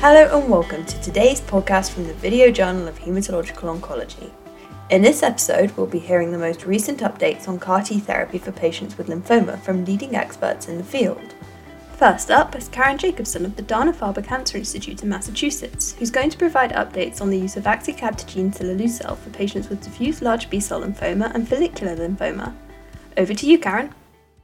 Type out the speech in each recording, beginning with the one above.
Hello and welcome to today's podcast from the Video Journal of Hematological Oncology. In this episode, we'll be hearing the most recent updates on CAR T therapy for patients with lymphoma from leading experts in the field. First up is Caron Jacobson of the Dana Farber Cancer Institute in Massachusetts, who's going to provide updates on the use of axicabtagene ciloleucel for patients with diffuse large B-cell lymphoma and follicular lymphoma. Over to you, Karen.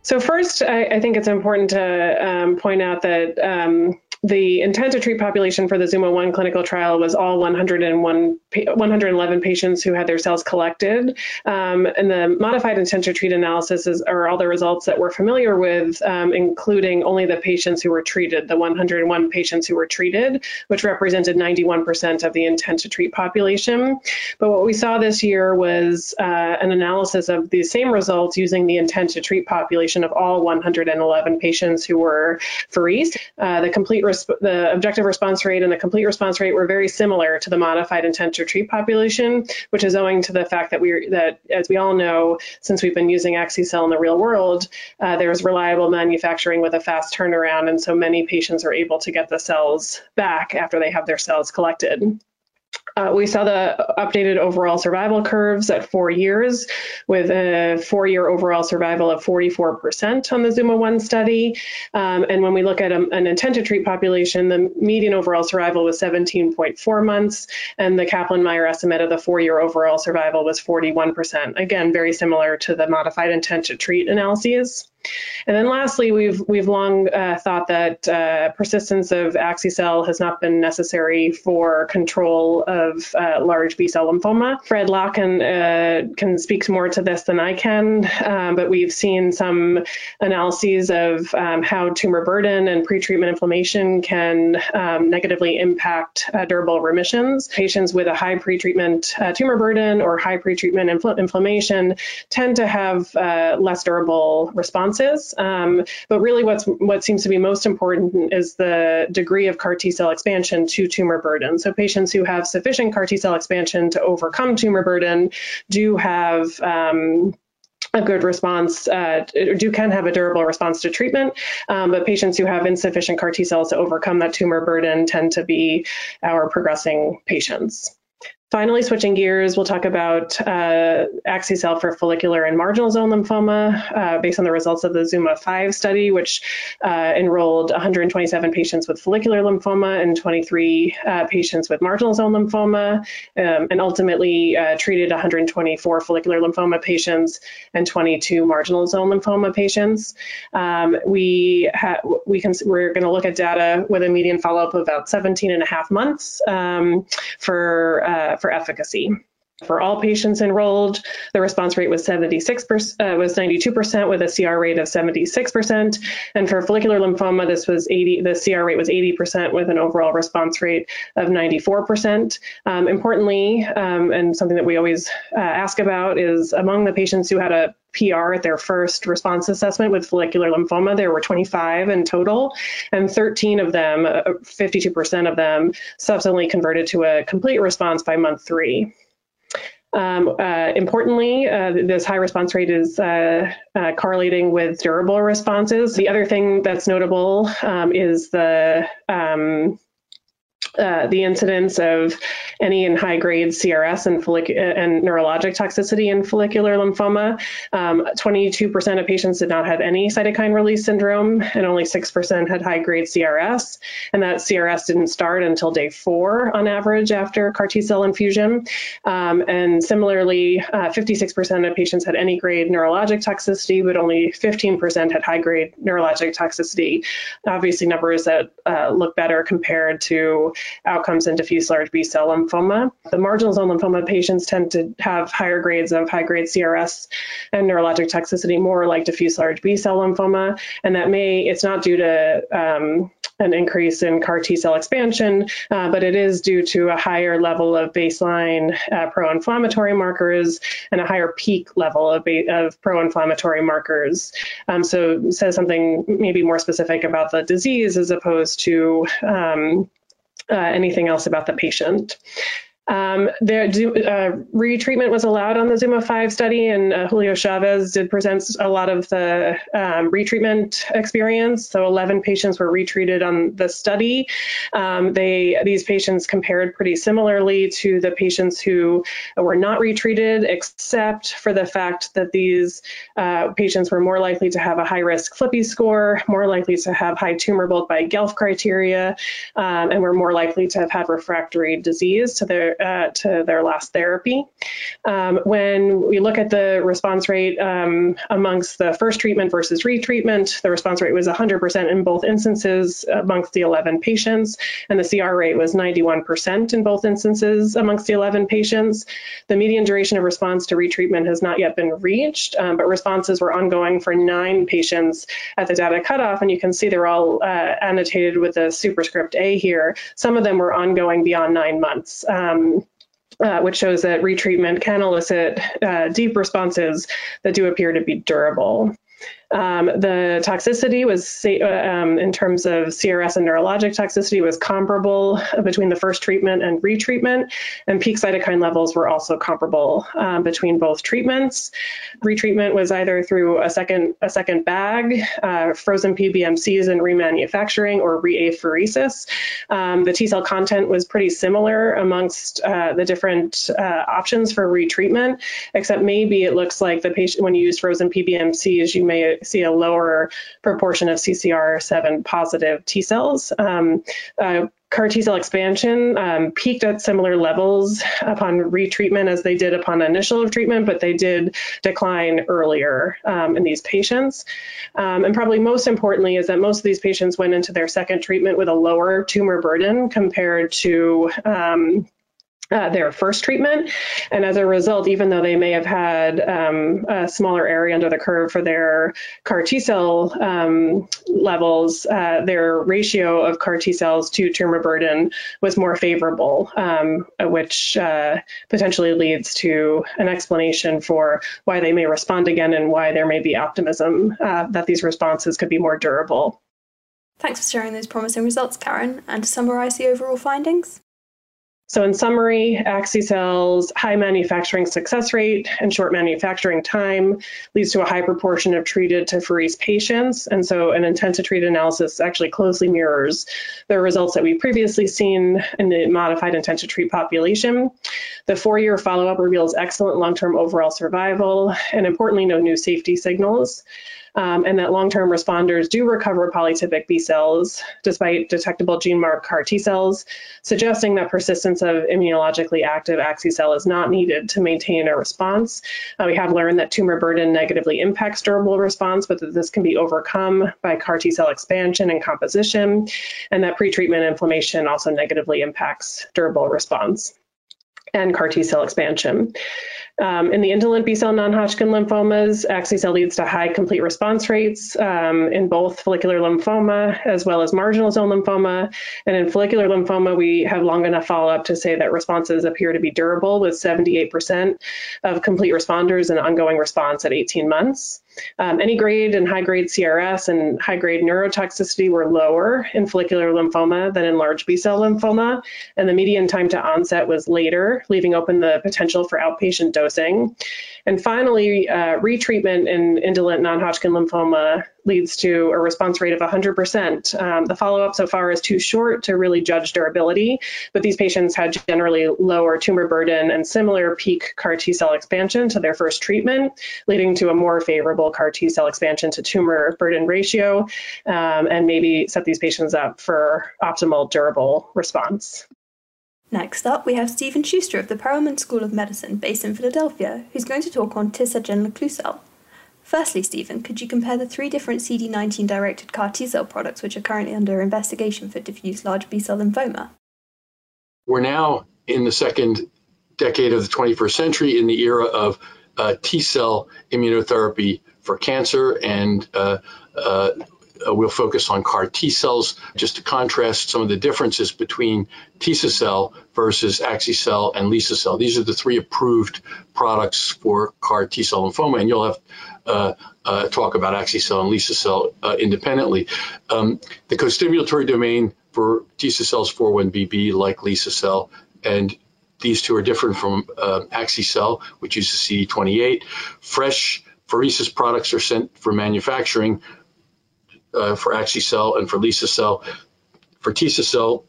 So first, I, I think it's important to um, point out that um, the intent to treat population for the Zuma 1 clinical trial was all 101, 111 patients who had their cells collected. Um, and the modified intent to treat analysis is, are all the results that we're familiar with, um, including only the patients who were treated, the 101 patients who were treated, which represented 91% of the intent to treat population. But what we saw this year was uh, an analysis of the same results using the intent to treat population of all 111 patients who were pheresed. Uh, the complete the objective response rate and the complete response rate were very similar to the modified intent to treat population, which is owing to the fact that we that as we all know, since we've been using Axi-cel in the real world, uh, there's reliable manufacturing with a fast turnaround, and so many patients are able to get the cells back after they have their cells collected. Uh, we saw the updated overall survival curves at four years with a four year overall survival of 44% on the Zuma 1 study. Um, and when we look at a, an intent to treat population, the median overall survival was 17.4 months, and the Kaplan Meier estimate of the four year overall survival was 41%. Again, very similar to the modified intent to treat analyses. And then lastly, we've we've long uh, thought that uh, persistence of axi-cel has not been necessary for control of uh, large B-cell lymphoma. Fred Locke uh, can speak more to this than I can, um, but we've seen some analyses of um, how tumor burden and pretreatment inflammation can um, negatively impact uh, durable remissions. Patients with a high pretreatment uh, tumor burden or high pretreatment infl- inflammation tend to have less durable responses responses. Um, but really, what's what seems to be most important is the degree of CAR T cell expansion to tumor burden. So patients who have sufficient CAR T cell expansion to overcome tumor burden do have um, a good response, uh, do can have a durable response to treatment, um, but patients who have insufficient CAR T cells to overcome that tumor burden tend to be our progressing patients. Finally, switching gears, we'll talk about uh, axi-cel for follicular and marginal zone lymphoma uh, based on the results of the ZUMA-5 study, which uh, enrolled 127 patients with follicular lymphoma and 23 uh, patients with marginal zone lymphoma, um, and ultimately uh, treated 124 follicular lymphoma patients and 22 marginal zone lymphoma patients. Um, we we can we're going to look at data with a median follow-up of about 17 and a half months um, for uh, for efficacy. For all patients enrolled, the response rate was 76%, uh, was 92% with a CR rate of 76%. And for follicular lymphoma, this was 80, the CR rate was 80% with an overall response rate of 94%. Um, importantly, um, and something that we always uh, ask about is among the patients who had a PR at their first response assessment with follicular lymphoma. There were 25 in total, and 13 of them, 52% uh, of them, subsequently converted to a complete response by month three. Um, uh, importantly, uh, this high response rate is uh, uh, correlating with durable responses. The other thing that's notable um, is the um, uh, the incidence of any in high grade CRS and, follic- and neurologic toxicity in follicular lymphoma. Um, 22% of patients did not have any cytokine release syndrome, and only 6% had high grade CRS. And that CRS didn't start until day four on average after CAR T cell infusion. Um, and similarly, uh, 56% of patients had any grade neurologic toxicity, but only 15% had high grade neurologic toxicity. Obviously, numbers that uh, look better compared to outcomes in diffuse large B cell lymphoma. The marginal zone lymphoma patients tend to have higher grades of high grade CRS and neurologic toxicity, more like diffuse large B cell lymphoma. And that may, it's not due to um, an increase in CAR T cell expansion, uh, but it is due to a higher level of baseline uh, pro inflammatory markers and a higher peak level of, of pro inflammatory markers. Um, so, says something maybe more specific about the disease as opposed to um, uh, anything else about the patient. Um, uh, retreatment was allowed on the Zuma 5 study, and uh, Julio Chavez did present a lot of the um, retreatment experience. So 11 patients were retreated on the study. Um, they These patients compared pretty similarly to the patients who were not retreated, except for the fact that these uh, patients were more likely to have a high risk FLIPI score, more likely to have high tumor bulk by GELF criteria, um, and were more likely to have had refractory disease to their uh, to their last therapy. Um, when we look at the response rate um, amongst the first treatment versus retreatment, the response rate was 100% in both instances amongst the 11 patients, and the CR rate was 91% in both instances amongst the 11 patients. The median duration of response to retreatment has not yet been reached, um, but responses were ongoing for nine patients at the data cutoff, and you can see they're all uh, annotated with a superscript A here. Some of them were ongoing beyond nine months. Um, uh, which shows that retreatment can elicit uh, deep responses that do appear to be durable. Um, the toxicity was, uh, um, in terms of CRS and neurologic toxicity, was comparable between the first treatment and retreatment, and peak cytokine levels were also comparable um, between both treatments. Retreatment was either through a second a second bag, uh, frozen PBMCs and remanufacturing, or reapheresis. Um, the T cell content was pretty similar amongst uh, the different uh, options for retreatment, except maybe it looks like the patient when you use frozen PBMCs, you may see a lower proportion of CCR7 positive T cells. Um, uh, CAR T cell expansion um, peaked at similar levels upon retreatment as they did upon initial treatment, but they did decline earlier um, in these patients. Um, and probably most importantly is that most of these patients went into their second treatment with a lower tumor burden compared to um, uh, their first treatment. And as a result, even though they may have had um, a smaller area under the curve for their CAR T cell um, levels, uh, their ratio of CAR T cells to tumor burden was more favorable, um, which uh, potentially leads to an explanation for why they may respond again and why there may be optimism uh, that these responses could be more durable. Thanks for sharing those promising results, Karen. And to summarize the overall findings? So in summary, axi high manufacturing success rate and short manufacturing time leads to a high proportion of treated to apheresed patients. And so an intent to treat analysis actually closely mirrors the results that we've previously seen in the modified intent to treat population. The four-year follow-up reveals excellent long-term overall survival and importantly, no new safety signals um, and that long-term responders do recover polytypic B cells despite detectable gene mark CAR T cells, suggesting that persistence of immunologically active axi-cel is not needed to maintain a response. Uh, we have learned that tumor burden negatively impacts durable response, but that this can be overcome by CAR T cell expansion and composition, and that pretreatment inflammation also negatively impacts durable response and CAR T cell expansion. Um, in the indolent B cell non Hodgkin lymphomas, axi-cel leads to high complete response rates um, in both follicular lymphoma as well as marginal zone lymphoma. And in follicular lymphoma, we have long enough follow up to say that responses appear to be durable with 78% of complete responders and ongoing response at 18 months. Um, any grade and high grade CRS and high grade neurotoxicity were lower in follicular lymphoma than in large B cell lymphoma, and the median time to onset was later, leaving open the potential for outpatient dosing. And finally, uh, retreatment in indolent non Hodgkin lymphoma leads to a response rate of 100%. Um, the follow up so far is too short to really judge durability, but these patients had generally lower tumor burden and similar peak CAR T cell expansion to their first treatment, leading to a more favorable CAR T cell expansion to tumor burden ratio, um, and maybe set these patients up for optimal durable response. Next up, we have Stephen Schuster of the Perelman School of Medicine based in Philadelphia, who's going to talk on tisagenlecleucel. Firstly, Stephen, could you compare the three different CD19 directed CAR T cell products which are currently under investigation for diffuse large B cell lymphoma? We're now in the second decade of the 21st century in the era of uh, T cell immunotherapy for cancer, and uh, uh, uh, we'll focus on CAR T cells just to contrast some of the differences between Tisa-cel versus Axi-cel and Lisa-cel. These are the three approved products for CAR T cell lymphoma, and you'll have uh, uh, talk about Axi-cel and Lisa-cel uh, independently. Um, the costimulatory domain for Tisa-cel's 41BB, like Lisa-cel, and these two are different from uh, Axi-cel, which uses CD28. Fresh pheresis products are sent for manufacturing uh, for Axi-cel and for Lisa-cel. For Tisa-cel,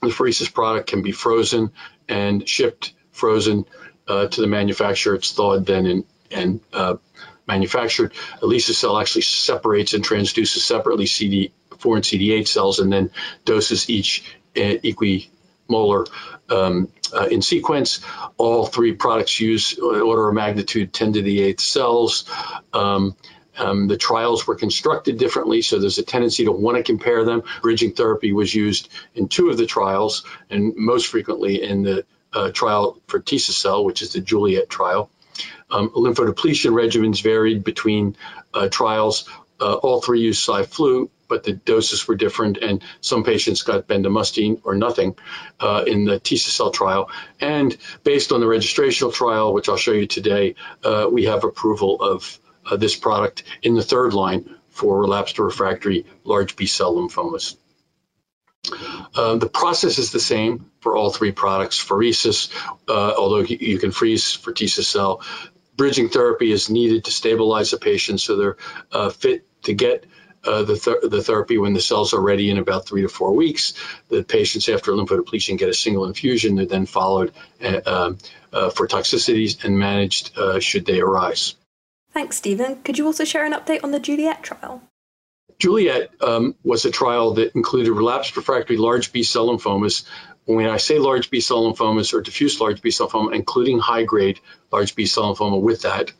the pheresis product can be frozen and shipped frozen uh, to the manufacturer. It's thawed then and, and uh, manufactured. Lisa-cel actually separates and transduces separately CD4 and CD8 cells and then doses each uh, equimolar um, uh, in sequence. All three products use order of magnitude 10 to the eighth cells. Um, um, the trials were constructed differently, so there's a tendency to want to compare them. Bridging therapy was used in two of the trials, and most frequently in the uh, trial for Tisa-cel, which is the Juliet trial. Um, lymphodepletion regimens varied between uh, trials. Uh, all three used Cy/Flu, but the doses were different, and some patients got bendamustine or nothing uh, in the Tisa-cel trial. And based on the registrational trial, which I'll show you today, uh, we have approval of uh, this product in the third line for relapsed or refractory large B cell lymphomas. Uh, the process is the same for all three products. Pheresis, uh, although you, can freeze for T-cell, bridging therapy is needed to stabilize the patient so they're uh, fit to get uh, the, th- the therapy when the cells are ready in about three to four weeks. The patients after lymphodepletion get a single infusion. They're then followed uh, um, uh, for toxicities and managed should they arise. Thanks, Stephen. Could you also share an update on the Juliet trial? Juliet um, was a trial that included relapsed refractory large B cell lymphomas. When I say large B cell lymphomas or diffuse large B cell lymphoma, including high grade large B cell lymphoma with that,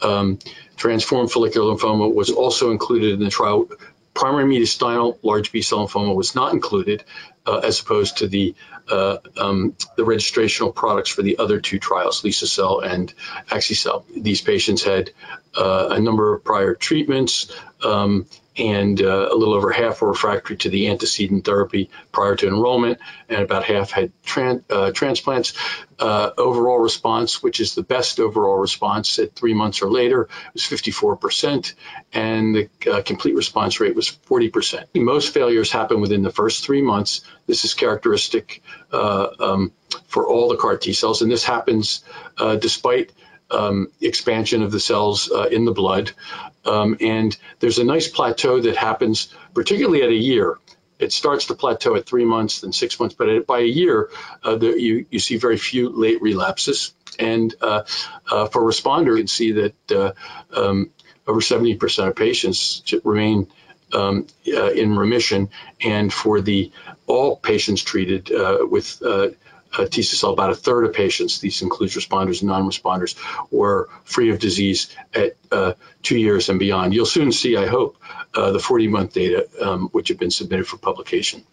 um, transformed follicular lymphoma was also included in the trial. Primary mediastinal large B cell lymphoma was not included, uh, as opposed to the uh, um, the registrational products for the other two trials, Lisa-cel and Axi-cel. These patients had uh, a number of prior treatments. Um, and uh, a little over half were refractory to the antecedent therapy prior to enrollment, and about half had tran- uh, transplants. Uh, overall response, which is the best overall response at three months or later, was 54%, and the uh, complete response rate was 40%. Most failures happen within the first three months. This is characteristic uh, um, for all the CAR T cells, and this happens uh, despite um, expansion of the cells uh, in the blood. Um, and there's a nice plateau that happens, particularly at a year. It starts to plateau at three months, then six months, but by a year, uh, the, you, you see very few late relapses. And uh, uh for responder, you can see that uh, um, over 70% of patients remain um, uh, in remission. And for the all patients treated with uh, T-cell, about a third of patients, these includes responders and non-responders, were free of disease at uh, two years and beyond. You'll soon see, I hope, uh, the 40-month data um, which have been submitted for publication.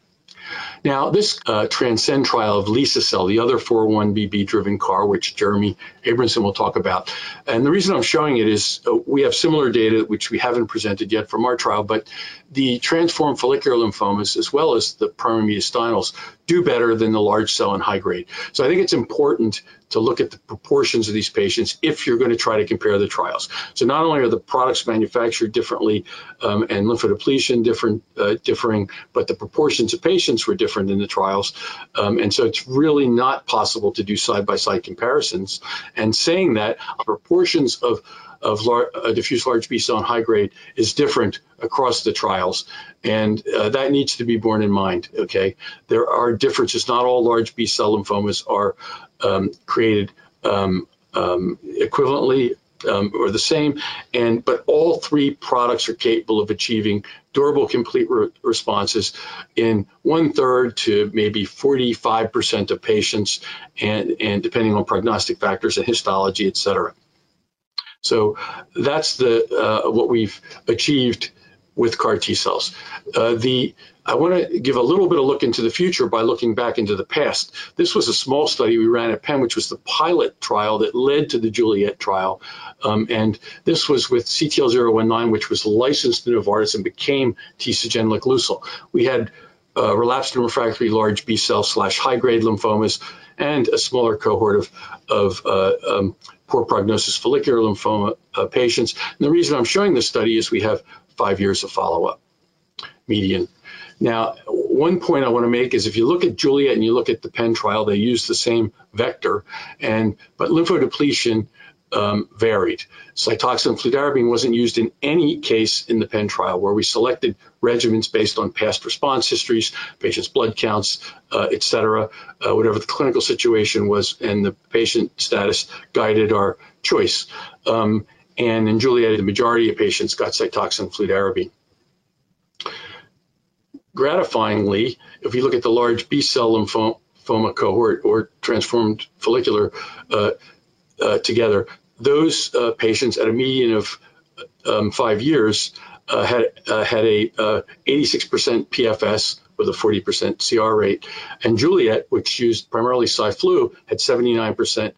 Now, this uh, Transcend trial of Lisa-cel, the other 401BB driven CAR, which Jeremy Abramson will talk about. And the reason I'm showing it is uh, we have similar data, which we haven't presented yet from our trial, but the transformed follicular lymphomas, as well as the primary mediastinals, do better than the large cell and high grade. So I think it's important to look at the proportions of these patients if you're going to try to compare the trials. So not only are the products manufactured differently um, and lymphodepletion different, uh, differing, but the proportions of patients were different in the trials. Um, and so it's really not possible to do side-by-side comparisons. And saying that proportions of of lar- diffuse large B cell and high grade is different across the trials, and uh, that needs to be borne in mind. Okay, there are differences. Not all large B cell lymphomas are um, created um, um, equivalently um, or the same, and but all three products are capable of achieving durable complete re- responses in one third to maybe 45% of patients, and and depending on prognostic factors and histology, et cetera. So that's the uh, what we've achieved with CAR T cells. Uh, the I want to give a little bit of look into the future by looking back into the past. This was a small study we ran at Penn, which was the pilot trial that led to the Juliet trial. Um, and this was with CTL019, which was licensed to Novartis and became tisagenlecleucel. We had uh, relapsed and refractory large B cell slash high grade lymphomas and a smaller cohort of, of uh, um, poor prognosis follicular lymphoma uh, patients. And the reason I'm showing this study is we have five years of follow up median. Now, one point I want to make is if you look at Juliet and you look at the Penn trial, they use the same vector, and but lymphodepletion um, varied. Cytoxan fludarabine wasn't used in any case in the Penn trial where we selected regimens based on past response histories, patients' blood counts, uh, et cetera, uh, whatever the clinical situation was, and the patient status guided our choice. Um, and in Juliet, the majority of patients got Cytoxan fludarabine. Gratifyingly, if you look at the large B cell lymphoma cohort or transformed follicular uh, uh, together, those uh, patients at a median of um, five years uh, had uh, had a 86% uh, PFS with a 40% CR rate, and Juliet, which used primarily Cy/Flu, had 79%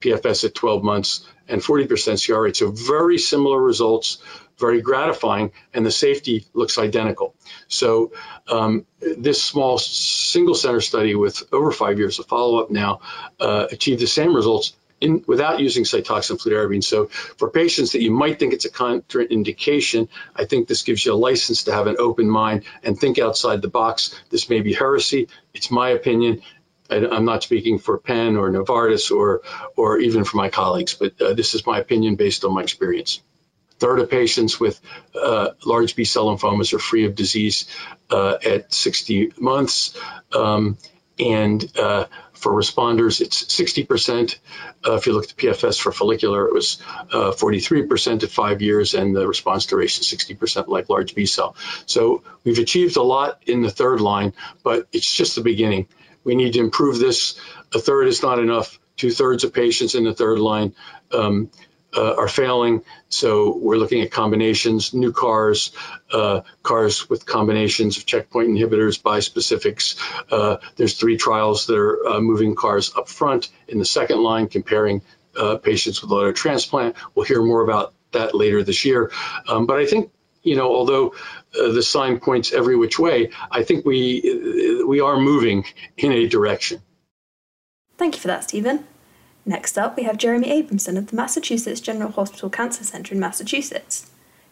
PFS at 12 months and 40% CR rate. So very similar results, very gratifying, and the safety looks identical. So um, this small single center study with over five years of follow-up now uh, achieved the same results in, without using Cytoxan fludarabine. So for patients that you might think it's a contraindication, I think this gives you a license to have an open mind and think outside the box. This may be heresy. It's my opinion. I'm not speaking for Penn or Novartis or or even for my colleagues, but uh, this is my opinion based on my experience. Third of patients with uh, large B cell lymphomas are free of disease uh, at 60 months. Um, and uh, for responders, it's 60%. Uh, if you look at the PFS for follicular, it was uh, 43% at five years, and the response duration 60% like large B cell. So we've achieved a lot in the third line, but it's just the beginning. We need to improve this. A third is not enough. Two thirds of patients in the third line um, uh, are failing. So we're looking at combinations, new CARs, uh, CARs with combinations of checkpoint inhibitors, bispecifics. Uh, there's three trials that are uh, moving CARs up front in the second line, comparing uh, patients with auto transplant. We'll hear more about that later this year. Um, but I think you know, although uh, the sign points every which way, I think we we are moving in a direction. Thank you for that, Stephen. Next up, we have Jeremy Abramson of the Massachusetts General Hospital Cancer Center in Massachusetts.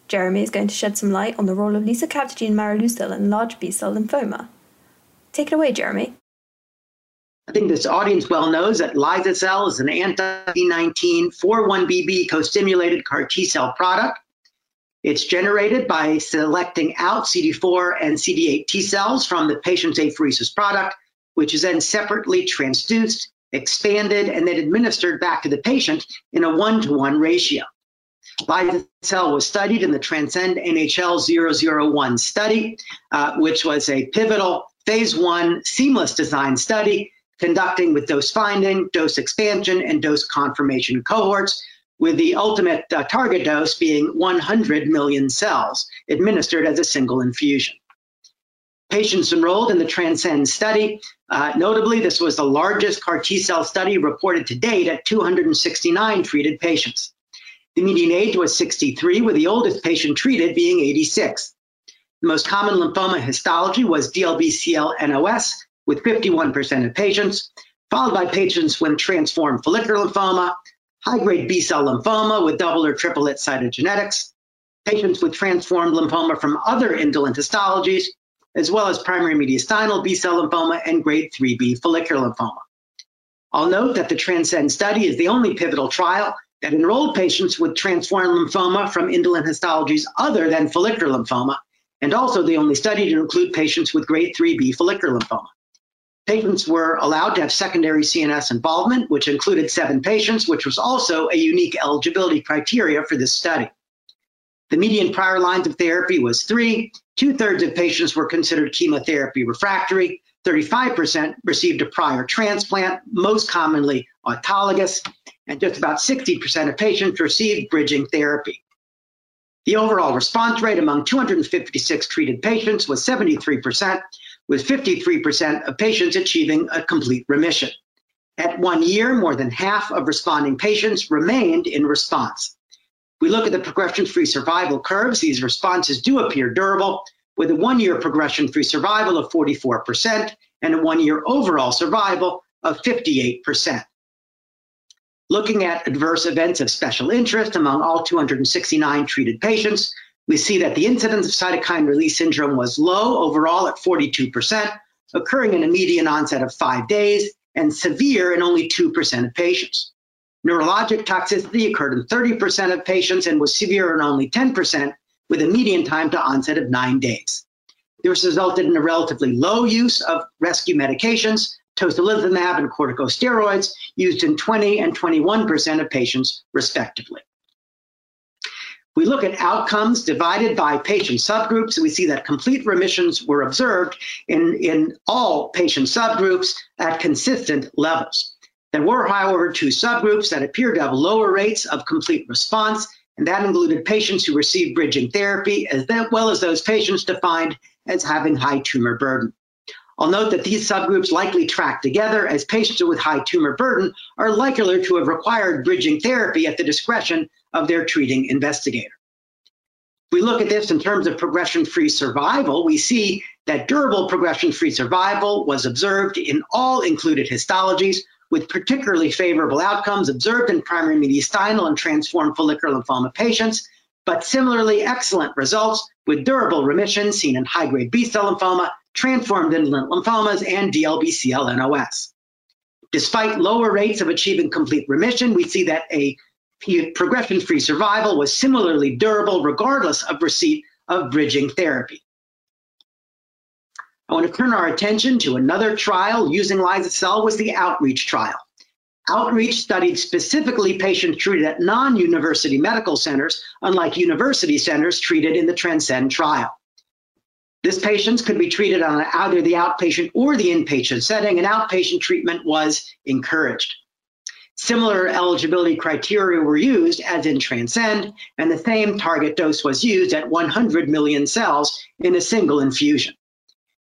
Jeremy is going to shed some light on the role of Lisa lisocabtagene maraleucel in large B-cell lymphoma. Take it away, Jeremy. I think this audience well knows that liso-cel is an anti-19 4-1BB co-stimulated CAR T-cell product. It's generated by selecting out CD4 and CD8 T cells from the patient's apheresis product, which is then separately transduced expanded, and then administered back to the patient in a one to one ratio. Liso-cel was studied in the Transcend NHL 001 study, uh, which was a pivotal phase one seamless design study conducting with dose finding, dose expansion, and dose confirmation cohorts, with the ultimate uh, target dose being 100 million cells administered as a single infusion. Patients enrolled in the Transcend study. Uh, notably, this was the largest CAR T cell study reported to date at 269 treated patients. The median age was 63, with the oldest patient treated being 86. The most common lymphoma histology was DLBCL NOS, with 51% of patients, followed by patients with transformed follicular lymphoma, high grade B cell lymphoma with double or triplet cytogenetics, patients with transformed lymphoma from other indolent histologies, as well as primary mediastinal B-cell lymphoma and grade 3B follicular lymphoma. I'll note that the Transcend study is the only pivotal trial that enrolled patients with transformed lymphoma from indolent histologies other than follicular lymphoma, and also the only study to include patients with grade 3B follicular lymphoma. Patients were allowed to have secondary CNS involvement, which included seven patients, which was also a unique eligibility criteria for this study. The median prior lines of therapy was three. Two thirds of patients were considered chemotherapy refractory. 35% received a prior transplant, most commonly autologous, and just about 60% of patients received bridging therapy. The overall response rate among 256 treated patients was 73%, with 53% of patients achieving a complete remission. At one year, more than half of responding patients remained in response. We look at the progression-free survival curves. These responses do appear durable, with a one-year progression-free survival of 44% and a one-year overall survival of 58%. Looking at adverse events of special interest among all 269 treated patients, we see that the incidence of cytokine release syndrome was low overall at 42%, occurring in a median onset of five days, and severe in only 2% of patients. Neurologic toxicity occurred in 30% of patients and was severe in only 10%, with a median time to onset of nine days. This resulted in a relatively low use of rescue medications, tocilizumab and corticosteroids, used in 20 and 21% of patients, respectively. We look at outcomes divided by patient subgroups. And we see that complete remissions were observed in, in all patient subgroups at consistent levels. There were, however, two subgroups that appeared to have lower rates of complete response, and that included patients who received bridging therapy as well as those patients defined as having high tumor burden. I'll note that these subgroups likely track together as patients with high tumor burden are likelier to have required bridging therapy at the discretion of their treating investigator. If we look at this in terms of progression-free survival, we see that durable progression-free survival was observed in all included histologies, with particularly favorable outcomes observed in primary mediastinal and transformed follicular lymphoma patients, but similarly excellent results with durable remission seen in high-grade B-cell lymphoma, transformed indolent lymphomas, and DLBCL NOS. Despite lower rates of achieving complete remission, we see that a progression-free survival was similarly durable regardless of receipt of bridging therapy. I want to turn our attention to another trial using liso-cel was the Outreach trial. Outreach studied specifically patients treated at non-university medical centers, unlike university centers treated in the Transcend trial. This patients could be treated on either the outpatient or the inpatient setting, and outpatient treatment was encouraged. Similar eligibility criteria were used as in Transcend, and the same target dose was used at 100 million cells in a single infusion.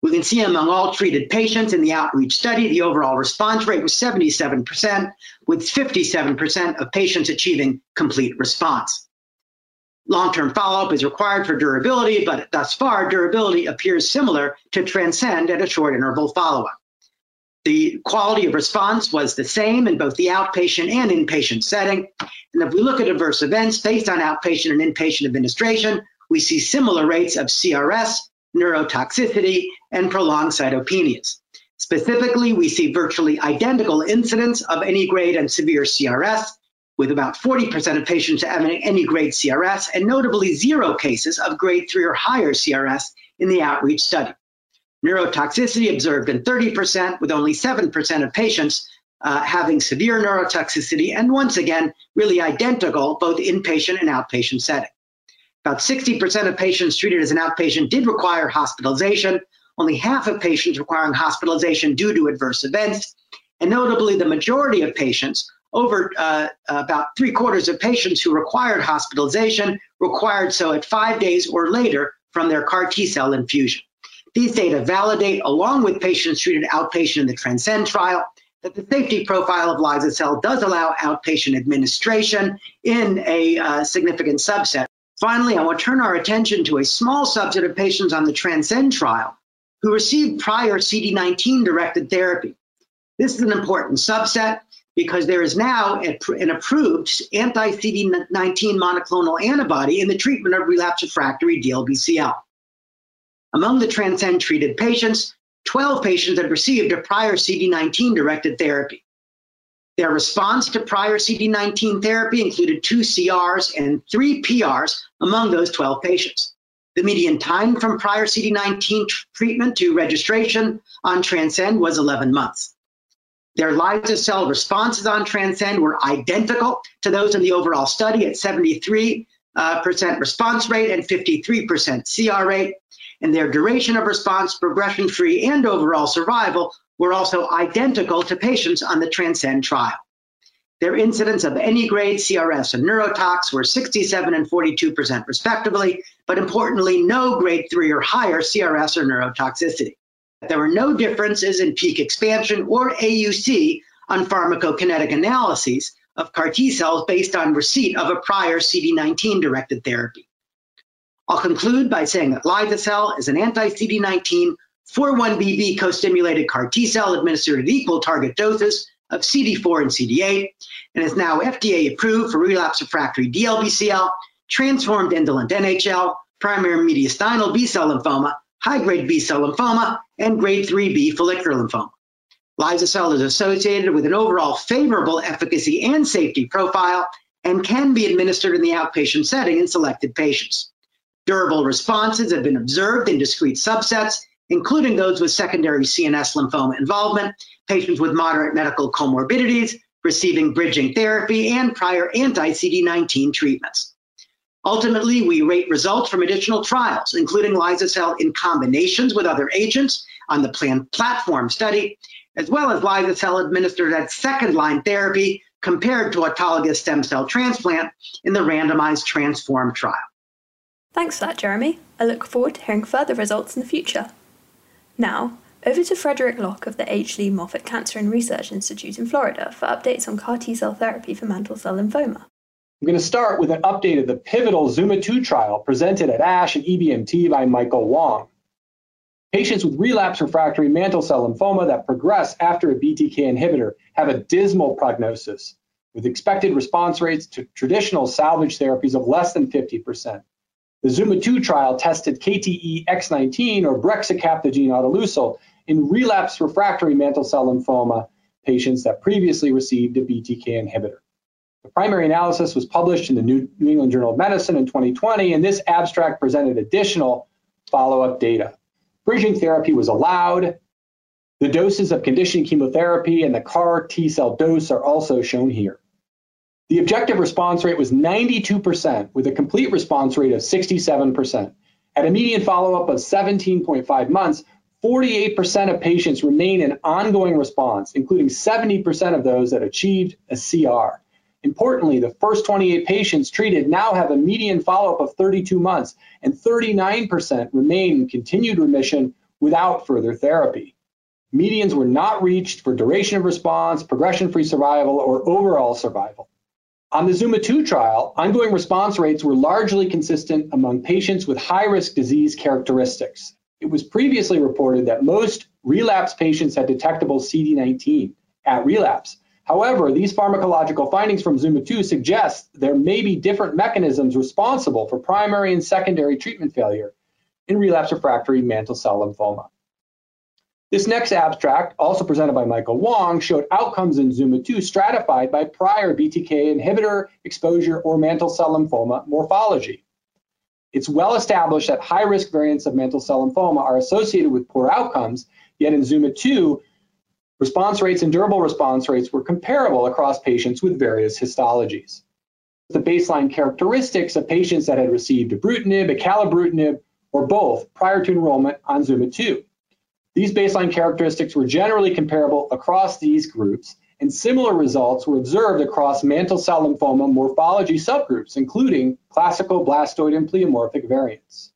We can see among all treated patients in the outreach study, the overall response rate was 77%, with 57% of patients achieving complete response. Long-term follow-up is required for durability, but thus far, durability appears similar to Transcend at a short interval follow-up. The quality of response was the same in both the outpatient and inpatient setting. And if we look at adverse events based on outpatient and inpatient administration, we see similar rates of CRS, neurotoxicity, and prolonged cytopenias. Specifically, we see virtually identical incidence of any grade and severe CRS, with about 40% of patients having any grade CRS, and notably zero cases of grade 3 or higher CRS in the outreach study. Neurotoxicity observed in 30%, with only 7% of patients uh, having severe neurotoxicity, and once again, really identical both inpatient and outpatient setting. About 60% of patients treated as an outpatient did require hospitalization, only half of patients requiring hospitalization due to adverse events, and notably the majority of patients, over uh, about three quarters of patients who required hospitalization, required so at five days or later from their CAR T cell infusion. These data validate, along with patients treated outpatient in the Transcend trial, that the safety profile of liso-cel does allow outpatient administration in a uh, significant subset Finally, I will turn our attention to a small subset of patients on the Transcend trial who received prior CD19 directed therapy. This is an important subset because there is now an approved anti CD19 monoclonal antibody in the treatment of relapsed refractory DLBCL. Among the Transcend treated patients, 12 patients had received a prior CD19 directed therapy. Their response to prior CD19 therapy included two CRs and three PRs among those 12 patients. The median time from prior CD19 treatment to registration on Transcend was 11 months. Their liso-cel responses on Transcend were identical to those in the overall study at 73% uh, response rate and 53% CR rate. And their duration of response, progression free, and overall survival were also identical to patients on the Transcend trial. Their incidence of any grade CRS and neurotox were 67 and 42% respectively, but importantly, no grade 3 or higher CRS or neurotoxicity. There were no differences in peak expansion or AUC on pharmacokinetic analyses of CAR T cells based on receipt of a prior CD19 directed therapy. I'll conclude by saying that liso-cel is an anti-CD19 4-1BB co-stimulated CAR T cell administered at equal target doses of CD4 and CD8 and is now FDA approved for relapse refractory DLBCL, transformed indolent NHL, primary mediastinal B cell lymphoma, high grade B cell lymphoma, and grade 3B follicular lymphoma. Liso-cel is associated with an overall favorable efficacy and safety profile and can be administered in the outpatient setting in selected patients. Durable responses have been observed in discrete subsets, including those with secondary CNS lymphoma involvement, patients with moderate medical comorbidities, receiving bridging therapy, and prior anti CD19 treatments. Ultimately, we rate results from additional trials, including liso-cel in combinations with other agents on the planned platform study, as well as liso-cel administered as second line therapy compared to autologous stem cell transplant in the randomized transform trial. Thanks for that, Jeremy. I look forward to hearing further results in the future. Now, over to Frederick Locke of the H. Lee Moffitt Cancer and Research Institute in Florida for updates on CAR T cell therapy for mantle cell lymphoma. I'm going to start with an update of the pivotal ZUMA 2 trial presented at ASH and EBMT by Michael Wang. Patients with relapse refractory mantle cell lymphoma that progress after a BTK inhibitor have a dismal prognosis, with expected response rates to traditional salvage therapies of less than 50%. The ZUMA-2 trial tested KTE X19 or brexucabtagene autoleucel in relapse refractory mantle cell lymphoma patients that previously received a BTK inhibitor. The primary analysis was published in the New England Journal of Medicine in 2020, and this abstract presented additional follow-up data. Bridging therapy was allowed. The doses of conditioning chemotherapy and the CAR T cell dose are also shown here. The objective response rate was 92%, with a complete response rate of 67%. At a median follow up of 17.5 months, 48% of patients remain in ongoing response, including 70% of those that achieved a CR. Importantly, the first 28 patients treated now have a median follow up of 32 months, and 39% remain in continued remission without further therapy. Medians were not reached for duration of response, progression free survival, or overall survival. On the Zuma 2 trial, ongoing response rates were largely consistent among patients with high risk disease characteristics. It was previously reported that most relapse patients had detectable CD19 at relapse. However, these pharmacological findings from Zuma 2 suggest there may be different mechanisms responsible for primary and secondary treatment failure in relapse refractory mantle cell lymphoma. This next abstract, also presented by Michael Wang, showed outcomes in ZUMA-2 stratified by prior BTK inhibitor exposure or mantle cell lymphoma morphology. It's well established that high-risk variants of mantle cell lymphoma are associated with poor outcomes, yet in ZUMA-2, response rates and durable response rates were comparable across patients with various histologies. The baseline characteristics of patients that had received ibrutinib, acalabrutinib, or both prior to enrollment on ZUMA-2. These baseline characteristics were generally comparable across these groups, and similar results were observed across mantle cell lymphoma morphology subgroups, including classical blastoid and pleomorphic variants.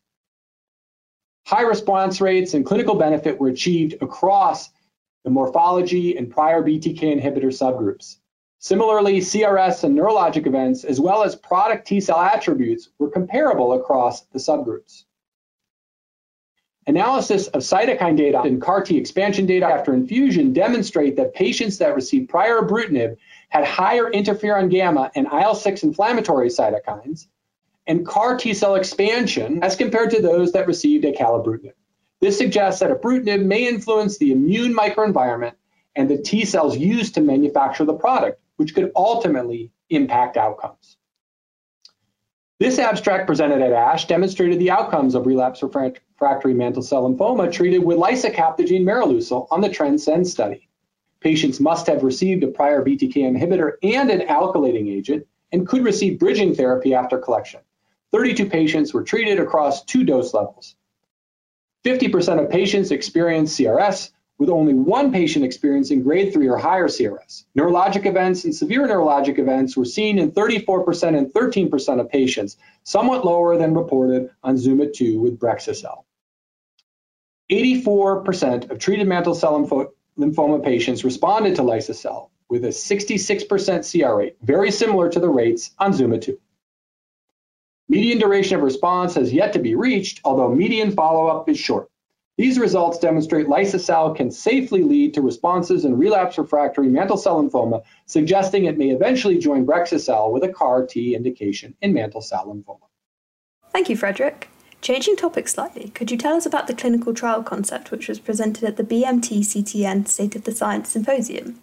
High response rates and clinical benefit were achieved across the morphology and prior BTK inhibitor subgroups. Similarly, CRS and neurologic events, as well as product T cell attributes, were comparable across the subgroups. Analysis of cytokine data and CAR T expansion data after infusion demonstrate that patients that received prior ibrutinib had higher interferon gamma and IL-6 inflammatory cytokines and CAR T cell expansion as compared to those that received acalabrutinib. This suggests that ibrutinib may influence the immune microenvironment and the T cells used to manufacture the product, which could ultimately impact outcomes. This abstract presented at ASH demonstrated the outcomes of relapse refractory mantle cell lymphoma treated with lisocabtagene maraleucel on the TRANSCEND study. Patients must have received a prior BTK inhibitor and an alkylating agent and could receive bridging therapy after collection. 32 patients were treated across two dose levels. 50% of patients experienced CRS, with only one patient experiencing grade 3 or higher CRS. Neurologic events and severe neurologic events were seen in 34% and 13% of patients, somewhat lower than reported on ZUMA-2 with brexu-cel. 84% of treated mantle cell lymphoma patients responded to liso-cel with a 66% CR rate, very similar to the rates on ZUMA-2. Median duration of response has yet to be reached, although median follow-up is short. These results demonstrate liso-cel can safely lead to responses in relapse refractory mantle cell lymphoma, suggesting it may eventually join brexu-cel with a CAR T indication in mantle cell lymphoma. Thank you, Frederick. Changing topics slightly, could you tell us about the clinical trial concept which was presented at the BMT CTN State of the Science Symposium?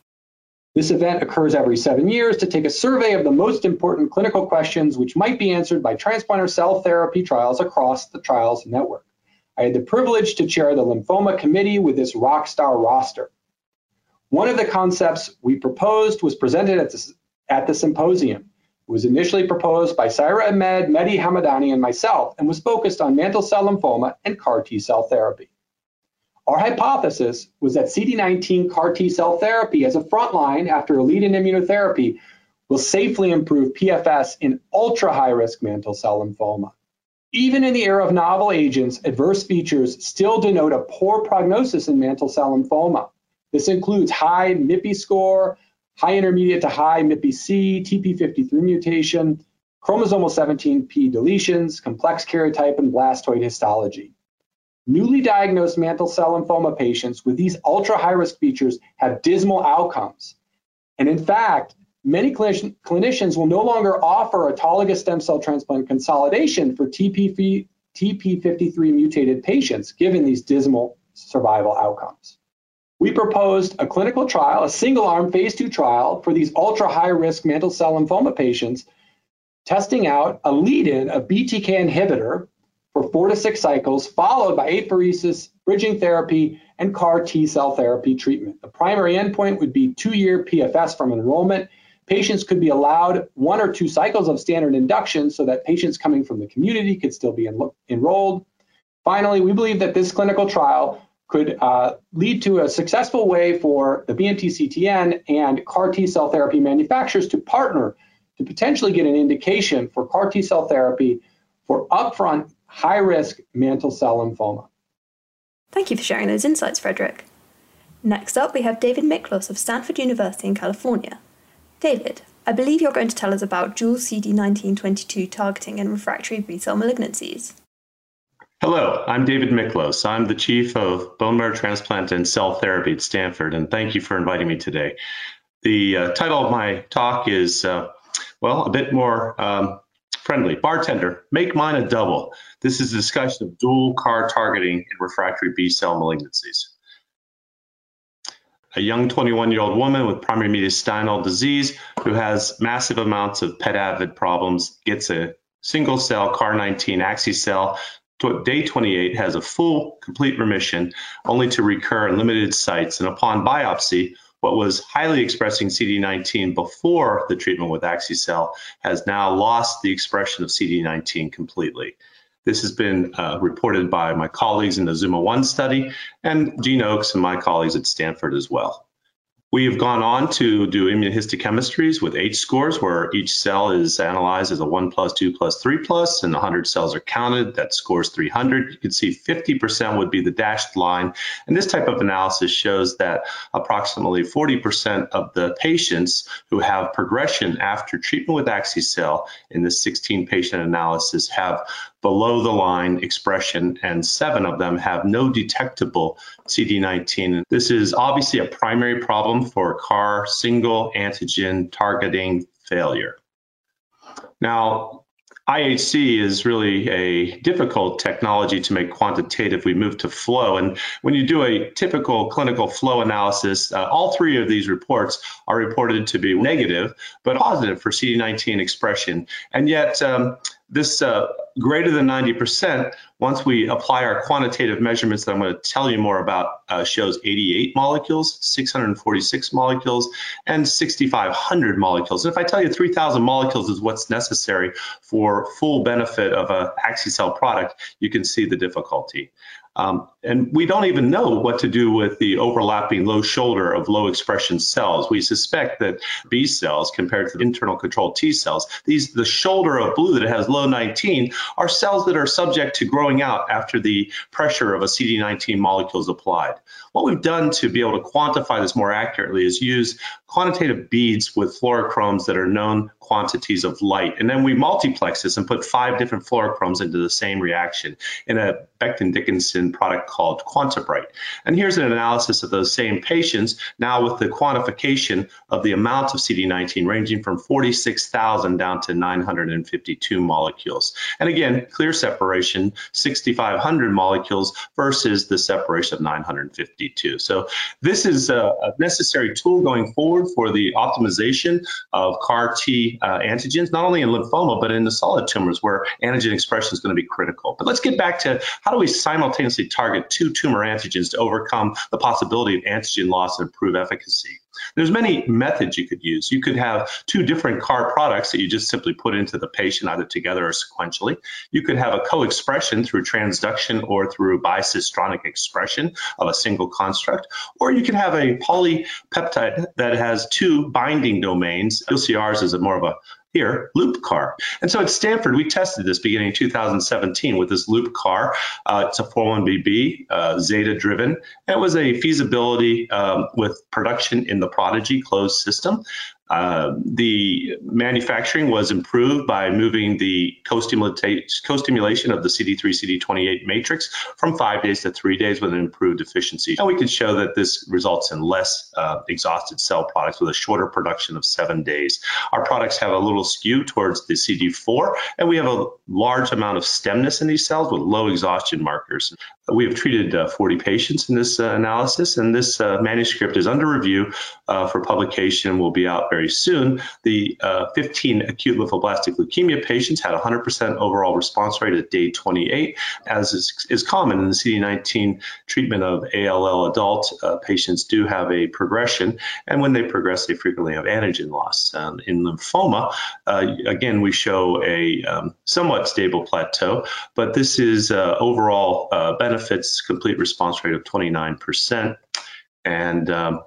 This event occurs every seven years to take a survey of the most important clinical questions which might be answered by transplanter cell therapy trials across the trials network. I had the privilege to chair the lymphoma committee with this rock star roster. One of the concepts we proposed was presented at the, at the symposium. It was initially proposed by Sairah Ahmed, Mehdi Hamadani, and myself, and was focused on mantle cell lymphoma and CAR T cell therapy. Our hypothesis was that CD19 CAR T cell therapy as a frontline after a lead-in immunotherapy will safely improve PFS in ultra high risk mantle cell lymphoma. Even in the era of novel agents, adverse features still denote a poor prognosis in mantle cell lymphoma. This includes high MIPI score, high intermediate to high MIPI-C, TP53 mutation, chromosomal 17p deletions, complex karyotype, and blastoid histology. Newly diagnosed mantle cell lymphoma patients with these ultra high risk features have dismal outcomes. And in fact, many clinician, clinicians will no longer offer autologous stem cell transplant consolidation for TP, TP53 mutated patients, given these dismal survival outcomes. We proposed a clinical trial, a single arm phase two trial for these ultra high risk mantle cell lymphoma patients, testing out a lead in, a BTK inhibitor for four to six cycles, followed by apheresis, bridging therapy, and CAR T cell therapy treatment. The primary endpoint would be two year PFS from enrollment. Patients could be allowed one or two cycles of standard induction so that patients coming from the community could still be en- enrolled. Finally, we believe that this clinical trial could uh, lead to a successful way for the BMT CTN and CAR T cell therapy manufacturers to partner to potentially get an indication for CAR T cell therapy for upfront high risk mantle cell lymphoma. Thank you for sharing those insights, Frederick. Next up, we have David Miklos of Stanford University in California. David, I believe you're going to tell us about dual CD1922 targeting in refractory B cell malignancies. Hello, I'm David Miklos. I'm the Chief of Bone Marrow Transplant and Cell Therapy at Stanford, and thank you for inviting me today. The uh, title of my talk is, uh, well, a bit more um, friendly. Bartender, make mine a double. This is a discussion of dual CAR targeting in refractory B cell malignancies. A young 21 year old woman with primary mediastinal disease who has massive amounts of PET-avid problems gets a single cell CAR19 axi-cell. Day 28 has a full complete remission, only to recur in limited sites. And upon biopsy, what was highly expressing CD19 before the treatment with Axicell has now lost the expression of CD19 completely. This has been uh, reported by my colleagues in the Zuma 1 study and Gene Oakes and my colleagues at Stanford as well. We have gone on to do immunohistochemistries with H scores, where each cell is analyzed as a 1 plus, 2 plus, 3 plus, and 100 cells are counted. That scores 300. You can see 50% would be the dashed line. And this type of analysis shows that approximately 40% of the patients who have progression after treatment with Axicell in the 16 patient analysis have below the line expression, and seven of them have no detectable CD19. This is obviously a primary problem for CAR single antigen targeting failure. Now, IHC is really a difficult technology to make quantitative. We move to flow. And when you do a typical clinical flow analysis, uh, all three of these reports are reported to be negative, but positive for CD19 expression. And yet, um, this uh, greater than 90%, once we apply our quantitative measurements that I'm going to tell you more about, uh, shows 88 molecules, 646 molecules, and 6,500 molecules. And if I tell you 3,000 molecules is what's necessary for full benefit of a AxiCell product, you can see the difficulty. Um, and we don't even know what to do with the overlapping low shoulder of low expression cells. We suspect that B cells, compared to the internal control T cells, these the shoulder of blue that has low 19 are cells that are subject to growing out after the pressure of a CD19 molecule is applied. What we've done to be able to quantify this more accurately is use quantitative beads with fluorochromes that are known quantities of light. And then we multiplex this and put five different fluorochromes into the same reaction in a Becton Dickinson product called QuantiBrite. And here's an analysis of those same patients, now with the quantification of the amount of CD19 ranging from 46,000 down to 952 molecules. And again, clear separation, 6,500 molecules versus the separation of 952. So this is a, a necessary tool going forward for the optimization of CAR T uh, antigens, not only in lymphoma, but in the solid tumors where antigen expression is going to be critical. But let's get back to how do we simultaneously target two tumor antigens to overcome the possibility of antigen loss and improve efficacy? There's many methods you could use. You could have two different CAR products that you just simply put into the patient either together or sequentially. You could have a co-expression through transduction or through bicistronic expression of a single construct, or you can have a polypeptide that has two binding domains. You'll see ours is a more of a here, loop CAR. And so at Stanford, we tested this beginning in 2017 with this loop CAR. Uh, it's a 41BB, uh, Zeta driven. It was a feasibility um, with production in the Prodigy closed system. Uh, the manufacturing was improved by moving the co-stimulation of the CD3 CD28 matrix from five days to three days with an improved efficiency. And we can show that this results in less uh, exhausted cell products with a shorter production of seven days. Our products have a little skew towards the CD4, and we have a large amount of stemness in these cells with low exhaustion markers. We have treated uh, 40 patients in this uh, analysis, and this uh, manuscript is under review uh, for publication. Will be out very soon. The uh, 15 acute lymphoblastic leukemia patients had 100% overall response rate at day 28, as is, is common in the CD19 treatment of ALL adult uh, patients do have a progression, and when they progress, they frequently have antigen loss. Um, in lymphoma, again, we show a um, somewhat stable plateau, but this is overall benefit benefits complete response rate of 29%. And um,